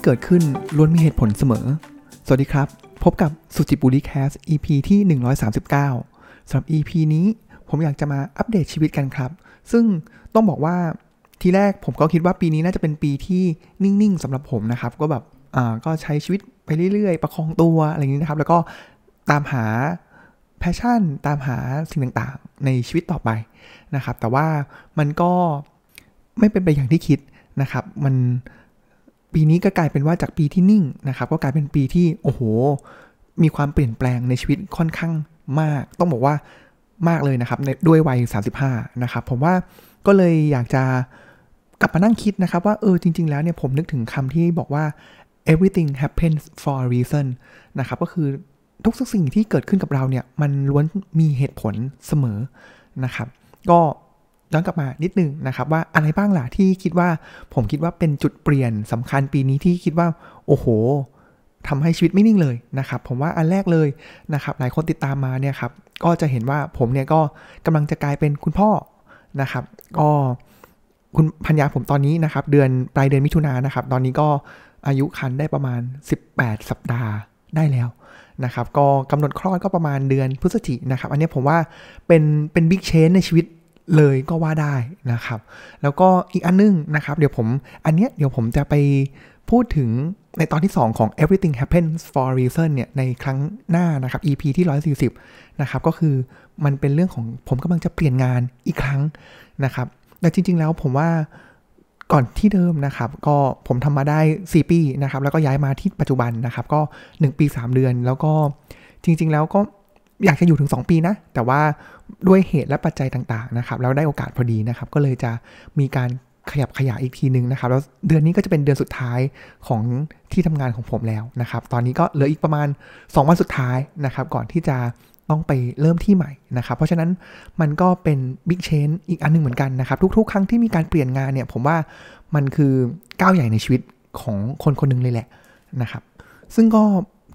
ที่เกิดขึ้นล้วนมีเหตุผลเสมอ สวัสดีครับ พบกับสุจิบุรีแคส EP ที่ 139สำหรับ EP นี้ผมอยากจะมาอัปเดตชีวิตกันครับ ซึ่งต้องบอกว่าทีแรกผมก็คิดว่าปีนี้น่าจะเป็นปีที่นิ่งๆสำหรับผมนะครับ ก็แบบอ่าก็ใช้ชีวิตไปเรื่อยๆ ประคองตัวอะไรอย่างนี้นะครับ แล้วก็ตามหาแพชชั่น ตามหาสิ่งต่างๆ ในชีวิตต่อไปนะครับ แต่ว่ามันก็ไม่เป็นไปอย่างที่คิดนะครับ มัน ปีนี้ก็กลายเป็นว่าจากปีที่นิ่งนะครับ ก็กลายเป็นปีที่โอ้โห มีความเปลี่ยนแปลงในชีวิตค่อนข้างมาก ต้องบอกว่ามากเลยนะครับในด้วยวัย 35 นะครับ ผมว่าก็เลยอยากจะกลับมานั่งคิดนะครับ ว่าเออจริง ๆ แล้วเนี่ยผมนึกถึงคำที่บอกว่า everything happens for a reason นะครับ ก็คือทุกสิ่งที่เกิดขึ้นกับเราเนี่ย มันล้วนมีเหตุผลเสมอนะครับ ก็ ย้อนกลับมานิดนึงนะครับว่าอะไรบ้างล่ะที่คิดว่าผมคิดว่าเป็นจุดเปลี่ยนสำคัญปีนี้ที่คิดว่า โอ้โหทำให้ชีวิตไม่นิ่งเลยนะครับ ผมว่าอันแรกเลยนะครับ หลายคนติดตามมาเนี่ยครับก็จะเห็นว่าผมเนี่ยก็กำลังจะกลายเป็นคุณพ่อนะครับ ก็คุณพัญญาผมตอนนี้นะครับ เดือนปลายเดือนมิถุนายนนะครับ ตอนนี้ก็อายุคันได้ประมาณ 18 สัปดาห์ได้แล้วนะครับ ก็กำหนดคลอดก็ประมาณเดือนพฤศจิกนะครับ อันนี้ผมว่าเป็นเป็นบิ๊กเชนในชีวิต เลยก็ว่าได้นะครับ แล้วก็อีกอันนึงนะครับ เดี๋ยวผมอันเนี้ยเดี๋ยวผมจะไปพูดถึงในตอนที่ 2 ของ everything happens for a reason เนี่ย ในครั้งหน้านะครับ EP ที่ 140 นะครับ ก็คือมันเป็นเรื่องของผมกำลังจะเปลี่ยนงานอีกครั้งนะครับ แต่จริง ๆ แล้วผมว่าก่อนที่เดิมนะครับ ก็ผมทำมาได้ 4 ปีนะครับ แล้วก็ย้ายมาที่ปัจจุบันนะครับ ก็ 1 ปี 3 เดือน แล้วก็จริง ๆ แล้วก็ อยากจะอยู่ถึง 2 ปีนะ แต่ว่าด้วยเหตุและปัจจัยต่างๆนะครับแล้วได้โอกาสพอดีนะครับ ก็เลยจะมีการขยับขยายอีกทีนึงนะครับ แล้วเดือนนี้ก็จะเป็นเดือนสุดท้ายของที่ทำงานของผมแล้วนะครับ ตอนนี้ก็เหลืออีกประมาณ 2 วันสุดท้ายนะครับ ก่อนที่จะต้องไปเริ่มที่ใหม่นะครับ เพราะฉะนั้นมันก็เป็นบิ๊กเชนอีกอันนึงเหมือนกันนะครับ ทุก ๆ ครั้งที่มีการเปลี่ยนงานเนี่ย ผมว่ามันคือก้าวใหญ่ในชีวิตของคนคนนึงเลยแหละนะครับ ซึ่งก็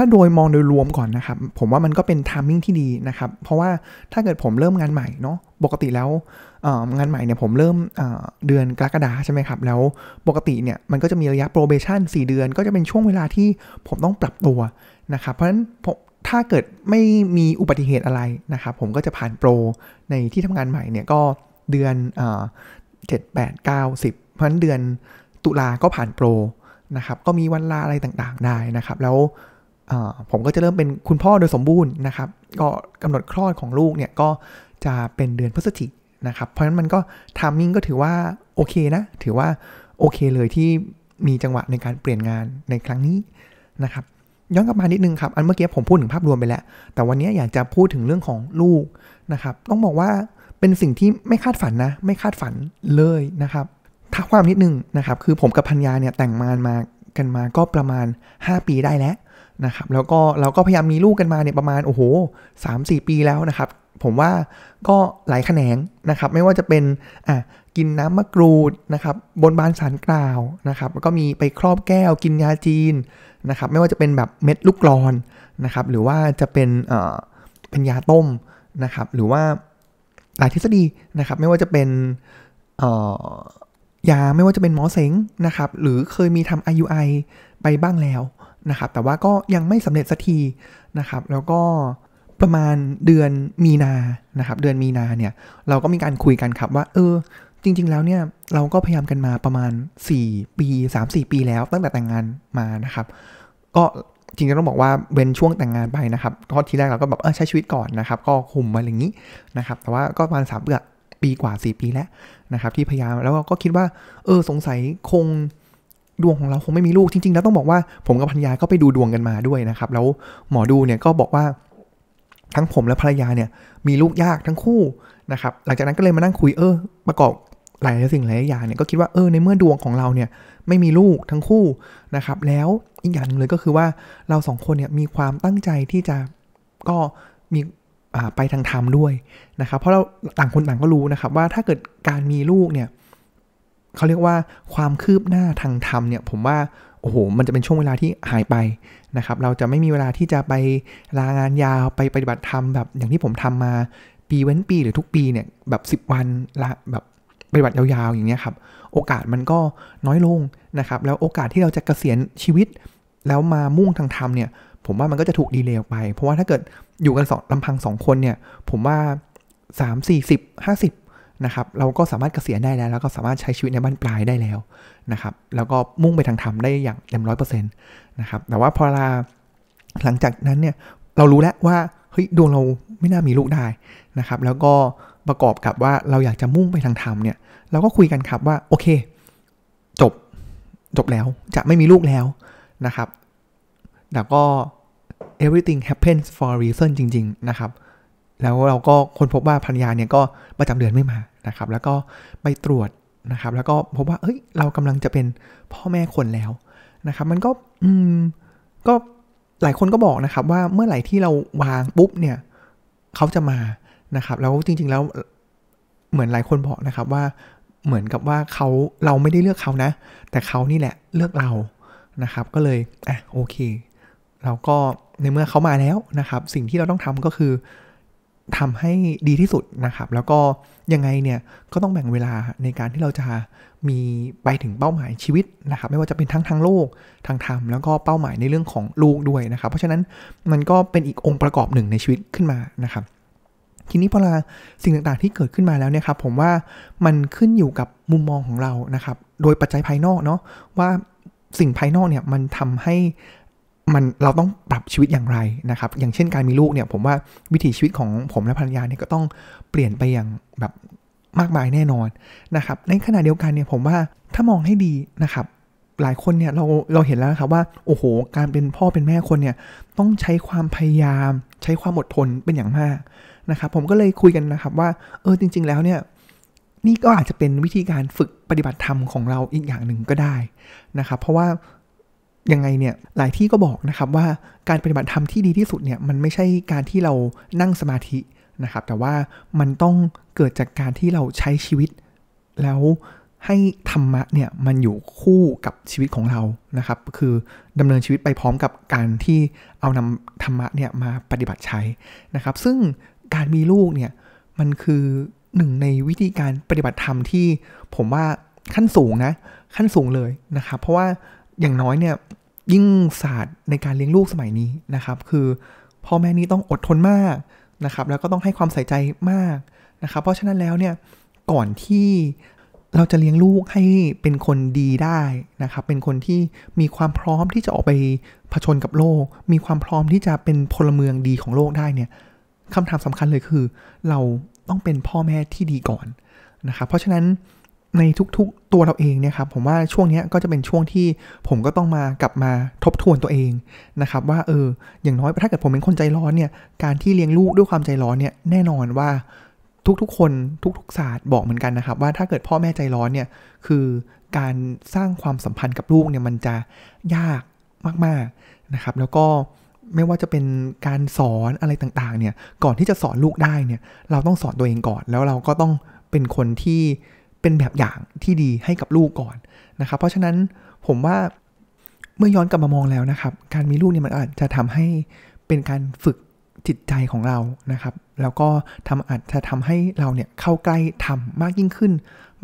ถ้าโดยมองโดยรวมก่อนนะครับ ผมว่ามันก็เป็นทามมิ่งที่ดีนะครับ เพราะว่าถ้าเกิดผมเริ่มงานใหม่เนาะปกติแล้วงานใหม่เนี่ยผมเริ่มเดือนกรกฎาใช่ไหมครับ แล้วปกติเนี่ยมันก็จะมีระยะ probation 4 เดือน ก็จะเป็นช่วงเวลาที่ผมต้องปรับตัวนะครับ เพราะฉะนั้นถ้าเกิดไม่มีอุบัติเหตุอะไรนะครับ ผมก็จะผ่านโปรในที่ทำงานใหม่เนี่ยก็เดือนเจ็ดแปดเก้าสิบเพราะฉะนั้นเดือนตุลาก็ผ่านโปรนะครับ ก็มีวันลาอะไรต่างๆได้นะครับ แล้ว ผมก็จะเริ่มเป็นคุณพ่อโดยสมบูรณ์นะครับ ก็กำหนดคลอดของลูกเนี่ยก็จะเป็นเดือนพฤศจิกนะครับ เพราะฉะนั้นมันก็ทามมิ่งก็ถือว่าโอเคนะ ถือว่าโอเคเลยที่มีจังหวะในการเปลี่ยนงานในครั้งนี้นะครับ ย้อนกลับมานิดนึงครับ อันเมื่อกี้ผมพูดถึงภาพรวมไปแล้ว แต่วันนี้อยากจะพูดถึงเรื่องของลูกนะครับ ต้องบอกว่าเป็นสิ่งที่ไม่คาดฝันนะ ไม่คาดฝันเลยนะครับถ้าความนิดนึงนะครับ คือผมกับพัญญาเนี่ยแต่งงานมากันมาก็ประมาณ 5 ปีได้แล้ว นะครับแล้วก็เราก็พยายามมีลูกกันมาเนี่ยประมาณโอ้โหสามสี่ปีแล้วนะครับ ผมว่าก็หลายแขนงนะครับ ไม่ว่าจะเป็นอะกินน้ำมะกรูดนะครับ บนบานสารกล่าวนะครับแล้วก็มีไปครอบแก้วกินยาจีนนะครับ ไม่ว่าจะเป็นแบบเม็ดลูกกรอนนะครับ หรือว่าจะเป็นเอ่อเป็นยาต้มนะครับ หรือว่าหลายทฤษฎีนะครับ ไม่ว่าจะเป็นเอ่อยาไม่ว่าจะเป็นหมอเสงนะครับ หรือเคยมีทำ IUI ไปบ้างแล้ว นะครับ แต่ว่าก็ยังไม่สำเร็จสักทีนะครับ แล้วก็ประมาณเดือนมีนานะครับ เดือนมีนาเนี่ย เราก็มีการคุยกันครับว่า เออ จริง ๆ แล้วเนี่ย เราก็พยายามกันมาประมาณ 4 ปี 3-4 ปีแล้วตั้งแต่แต่งงานมานะครับ ก็จริงๆต้องบอกว่าเว้นช่วงแต่งงานไปนะครับก็ทีแรกเราก็แบบเออใช้ชีวิตก่อนนะครับ ก็คุมมาอย่างนี้นะครับ แต่ว่าก็ประมาณสามเดือนปีกว่า 4 ปีแล้วนะครับ ที่พยายามแล้วก็คิดว่า เออสงสัยคง ดวงของเราคงไม่มีลูกจริงๆ แล้วต้องบอกว่าผมกับภรรยาก็ไปดูดวงกันมาด้วยนะครับ แล้วหมอดูเนี่ยก็บอกว่าทั้งผมและภรรยาเนี่ยมีลูกยากทั้งคู่นะครับ หลังจากนั้นก็เลยมานั่งคุยเออ ประกอบหลายสิ่งหลายอย่างเนี่ยก็คิดว่าเออในเมื่อดวงของเราเนี่ยไม่มีลูกทั้งคู่นะครับ แล้วอีกอย่างนึงเลยก็คือว่าเราสองคนเนี่ยมีความตั้งใจที่จะก็มีไปทางธรรมด้วยนะครับ เพราะเราต่างคนต่างก็รู้นะครับ ว่าถ้าเกิดการมีลูกเนี่ย เขาเรียกว่าความคืบหน้าทางธรรมเนี่ยผมว่าโอ้โห มันจะเป็นช่วงเวลาที่หายไปนะครับ เราจะไม่มีเวลาที่จะไปลางานยาวไปปฏิบัติธรรมแบบอย่างที่ผมทำมาปีเว้นปีหรือทุกปีเนี่ยแบบ 10 วันละแบบปฏิบัติยาวๆอย่างเงี้ยครับ โอกาสมันก็น้อยลงนะครับ แล้วโอกาสที่เราจะเกษียณชีวิต แล้วมามุ่งทางธรรมเนี่ย ผมว่ามันก็จะถูกดีเลย์ออกไป เพราะว่าถ้าเกิดอยู่กันสองลำพังสองคนเนี่ย ผมว่า 3 40 50 นะครับเราก็สามารถเกษียณได้แล้วแล้วก็สามารถใช้ชีวิตในบ้านปลายได้แล้วนะครับแล้วก็มุ่งไปทางธรรมได้อย่างเต็มร้อยเปอร์เซ็นต์นะครับแต่ว่าพอลาหลังจากนั้นเนี่ยเรารู้แล้วว่าเฮ้ยดวงเราไม่น่ามีลูกได้นะครับแล้วก็ประกอบกับว่าเราอยากจะมุ่งไปทางธรรมเนี่ยเราก็คุยกันครับว่าโอเค จบจบแล้วจะไม่มีลูกแล้วนะครับแต่ก็ everything happens for a reason จริง ๆ นะครับ แล้วเราก็คนพบว่าภรรยาเนี่ยก็ประจำเดือนไม่มานะครับ แล้วก็ไปตรวจนะครับ แล้วก็พบว่าเฮ้ยเรากำลังจะเป็นพ่อแม่คนแล้วนะครับ มันก็อืมก็หลายคนก็บอกนะครับว่าเมื่อไหร่ที่เราวางปุ๊บเนี่ยเขาจะมานะครับ แล้วจริง ๆแล้วเหมือนหลายคนบอกนะครับว่าเหมือนกับว่าเขาเราไม่ได้เลือกเขานะ แต่เขานี่แหละเลือกเรานะครับ ก็เลยอะโอเค เราก็ในเมื่อเขามาแล้วนะครับ สิ่งที่เราต้องทำก็คือ ทำให้ดีที่สุดนะครับ แล้วก็ยังไงเนี่ยก็ต้องแบ่งเวลาในการที่เราจะมีไปถึงเป้าหมายชีวิตนะครับ ไม่ว่าจะเป็นทั้งทางโลกทางธรรมแล้วก็เป้าหมายในเรื่องของลูกด้วยนะครับ เพราะฉะนั้นมันก็เป็นอีกองค์ประกอบหนึ่งในชีวิตขึ้นมานะครับ ทีนี้พอลาสิ่งต่างๆที่เกิดขึ้นมาแล้วเนี่ยครับผมว่ามันขึ้นอยู่กับมุมมองของเรานะครับ โดยปัจจัยภายนอกเนาะว่าสิ่งภายนอกเนี่ยมันทำให้ มันเราต้องปรับชีวิตอย่างไรนะครับ อย่างเช่นการมีลูกเนี่ย ผมว่าวิถีชีวิตของผมและภรรยาเนี่ยก็ต้องเปลี่ยนไปอย่างแบบมากมายแน่นอนนะครับ ในขณะเดียวกันเนี่ยผมว่าถ้ามองให้ดีนะครับ หลายคนเนี่ยเราเราเห็นแล้วครับว่าโอ้โห การเป็นพ่อเป็นแม่คนเนี่ยต้องใช้ความพยายาม ใช้ความอดทนเป็นอย่างมากนะครับ ผมก็เลยคุยกันนะครับว่าเออจริง ๆ แล้วเนี่ยนี่ก็อาจจะเป็นวิธีการฝึกปฏิบัติธรรมของเราอีกอย่างหนึ่งก็ได้นะครับ เพราะว่า ยังไงเนี่ยหลายที่ก็บอกนะครับว่าการปฏิบัติธรรมที่ดีที่สุดเนี่ยมันไม่ใช่การที่เรานั่งสมาธินะครับ แต่ว่ามันต้องเกิดจากการที่เราใช้ชีวิต แล้วให้ธรรมะเนี่ยมันอยู่คู่กับชีวิตของเรานะครับ คือดำเนินชีวิตไปพร้อมกับการที่เอานำธรรมะเนี่ยมาปฏิบัติใช้นะครับ ซึ่งการมีลูกเนี่ยมันคือหนึ่งในวิธีการปฏิบัติธรรมที่ผมว่าขั้นสูงนะขั้นสูงเลยนะครับ เพราะว่าอย่างน้อยเนี่ย ยิ่งศาสตร์ในการเลี้ยงลูกสมัยนี้นะครับ คือพ่อแม่นี้ต้องอดทนมากนะครับ แล้วก็ต้องให้ความใส่ใจมากนะครับ เพราะฉะนั้นแล้วเนี่ยก่อนที่เราจะเลี้ยงลูกให้เป็นคนดีได้นะครับ เป็นคนที่มีความพร้อมที่จะออกไปผชนกับโลก มีความพร้อมที่จะเป็นพลเมืองดีของโลกได้เนี่ยคำถามสำคัญเลยคือ เราต้องเป็นพ่อแม่ที่ดีก่อนนะครับ เพราะฉะนั้น ในทุกๆตัวเราเองเนี่ยครับผมว่าช่วงนี้ก็จะเป็นช่วงที่ผมก็ต้องมากลับมาทบทวนตัวเองนะครับว่าเอออย่างน้อยถ้าเกิดผมเป็นคนใจร้อนเนี่ยการที่เลี้ยงลูกด้วยความใจร้อนเนี่ยแน่นอนว่าทุกๆ คนทุกๆศาสตร์บอกเหมือนกันนะครับ ว่าถ้าเกิดพ่อแม่ใจร้อนเนี่ยคือการสร้างความสัมพันธ์กับลูกเนี่ยมันจะยากมากๆนะครับ แล้วก็ไม่ว่าจะเป็นการสอนอะไรต่างๆเนี่ยก่อนที่จะสอนลูกได้เนี่ยเราต้องสอนตัวเองก่อน แล้วเราก็ต้องเป็นคนที่ เป็นแบบอย่างที่ดีให้กับลูกก่อนนะครับ เพราะฉะนั้นผมว่าเมื่อย้อนกลับมามองแล้วนะครับ การมีลูกเนี่ยมันอาจจะทำให้เป็นการฝึกจิตใจของเรานะครับ แล้วก็ทำอาจจะทำให้เราเนี่ยเข้าใกล้ทำมากยิ่งขึ้น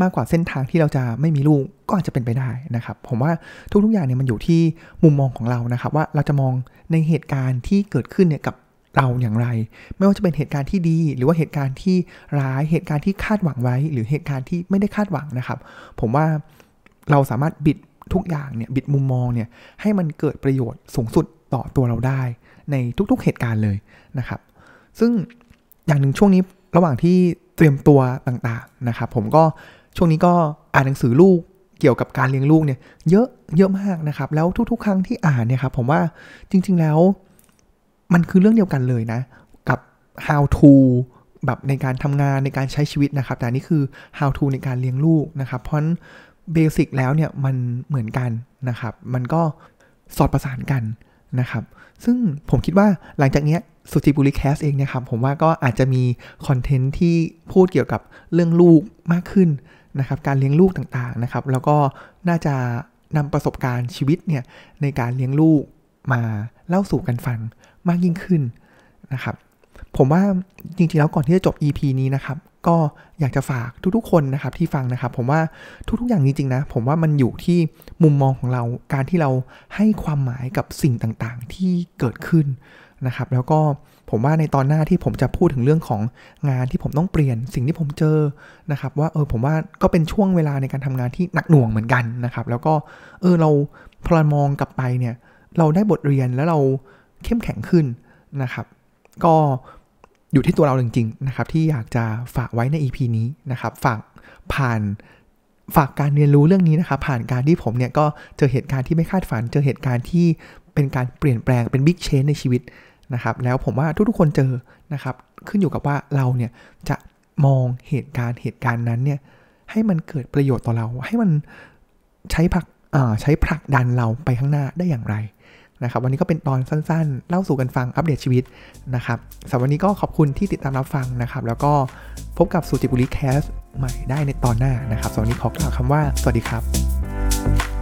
มากกว่าเส้นทางที่เราจะไม่มีลูกก็อาจจะเป็นไปได้นะครับ ผมว่าทุกๆอย่างเนี่ยมันอยู่ที่มุมมองของเรานะครับ ว่าเราจะมองในเหตุการณ์ที่เกิดขึ้นเนี่ยกับ เราอย่างไร ไม่ว่าจะเป็นเหตุการณ์ที่ดี หรือว่าเหตุการณ์ที่ร้ายเหตุการณ์ที่คาดหวังไว้ หรือเหตุการณ์ที่ไม่ได้คาดหวังนะครับ ผมว่าเราสามารถบิดทุกอย่างเนี่ยบิดมุมมองเนี่ยให้มันเกิดประโยชน์สูงสุดต่อตัวเราได้ในทุกๆเหตุการณ์เลยนะครับ ซึ่งอย่างหนึ่งช่วงนี้ระหว่างที่เตรียมตัวต่างๆนะครับ ผมก็ช่วงนี้ก็อ่านหนังสือลูกเกี่ยวกับการเลี้ยงลูกเนี่ยเยอะเยอะมากนะครับ แล้วทุก ๆ ครั้งที่อ่านเนี่ยครับผมว่าจริง ๆแล้ว มันคือเรื่องเดียวกันเลยนะ กับ how to แบบในการทำงานในการใช้ชีวิตนะครับ แต่นี่คือ how to ในการเลี้ยงลูกนะครับ เพราะเบสิกแล้วเนี่ยมันเหมือนกันนะครับ มันก็สอดประสานกันนะครับ ซึ่งผมคิดว่าหลังจากนี้สุจิบุริแคสเองเนี่ยครับ ผมว่าก็อาจจะมีคอนเทนต์ที่พูดเกี่ยวกับเรื่องลูกมากขึ้นนะครับ การเลี้ยงลูกต่างๆนะครับ แล้วก็น่าจะนำประสบการณ์ชีวิตเนี่ยในการเลี้ยงลูกมาเล่าสู่กันฟัง มากยิ่งขึ้นนะครับ ผมว่าจริงๆแล้วก่อนที่จะจบ EP นี้นะครับ ก็อยากจะฝากทุกๆคนนะครับที่ฟังนะครับ ผมว่าทุกๆอย่างจริงๆนะ ผมว่ามันอยู่ที่มุมมองของเราการที่เราให้ความหมายกับสิ่งต่างๆที่เกิดขึ้นนะครับ แล้วก็ผมว่าในตอนหน้าที่ผมจะพูดถึงเรื่องของงานที่ผมต้องเปลี่ยนสิ่งที่ผมเจอนะครับ ว่าเออผมว่าก็เป็นช่วงเวลาในการทำงานที่หนักหน่วงเหมือนกันนะครับ แล้วก็เออเราพอมองกลับไปเนี่ย เราได้บทเรียนแล้วเรา เข้มแข็งขึ้นนะครับ ก็อยู่ที่ตัวเราจริงๆนะครับ ที่อยากจะฝากไว้ใน EP นี้นะครับ ฝากผ่านฝากการเรียนรู้เรื่องนี้นะครับ ผ่านการที่ผมเนี่ยก็เจอเหตุการณ์ที่ไม่คาดฝัน เจอเหตุการณ์ที่เป็นการเปลี่ยนแปลงเป็นบิ๊กเชนในชีวิตนะครับ แล้วผมว่าทุกๆคนเจอนะครับ ขึ้นอยู่กับว่าเราเนี่ยจะมองเหตุการณ์เหตุการณ์นั้นเนี่ยให้มันเกิดประโยชน์ต่อเรา ให้มันใช้ผลักใช้ผลักดันเราไปข้างหน้าได้อย่างไร นะครับวันนี้ก็เป็นตอนสั้นๆ เล่าสู่กันฟังอัปเดตชีวิตนะครับสำหรับวันนี้ก็ขอบคุณที่ติดตามรับฟังนะครับ แล้วก็พบกับสุจิบุรีแคสใหม่ได้ในตอนหน้านะครับสำหรับวันนี้ขอกล่าวคำว่าสวัสดีครับ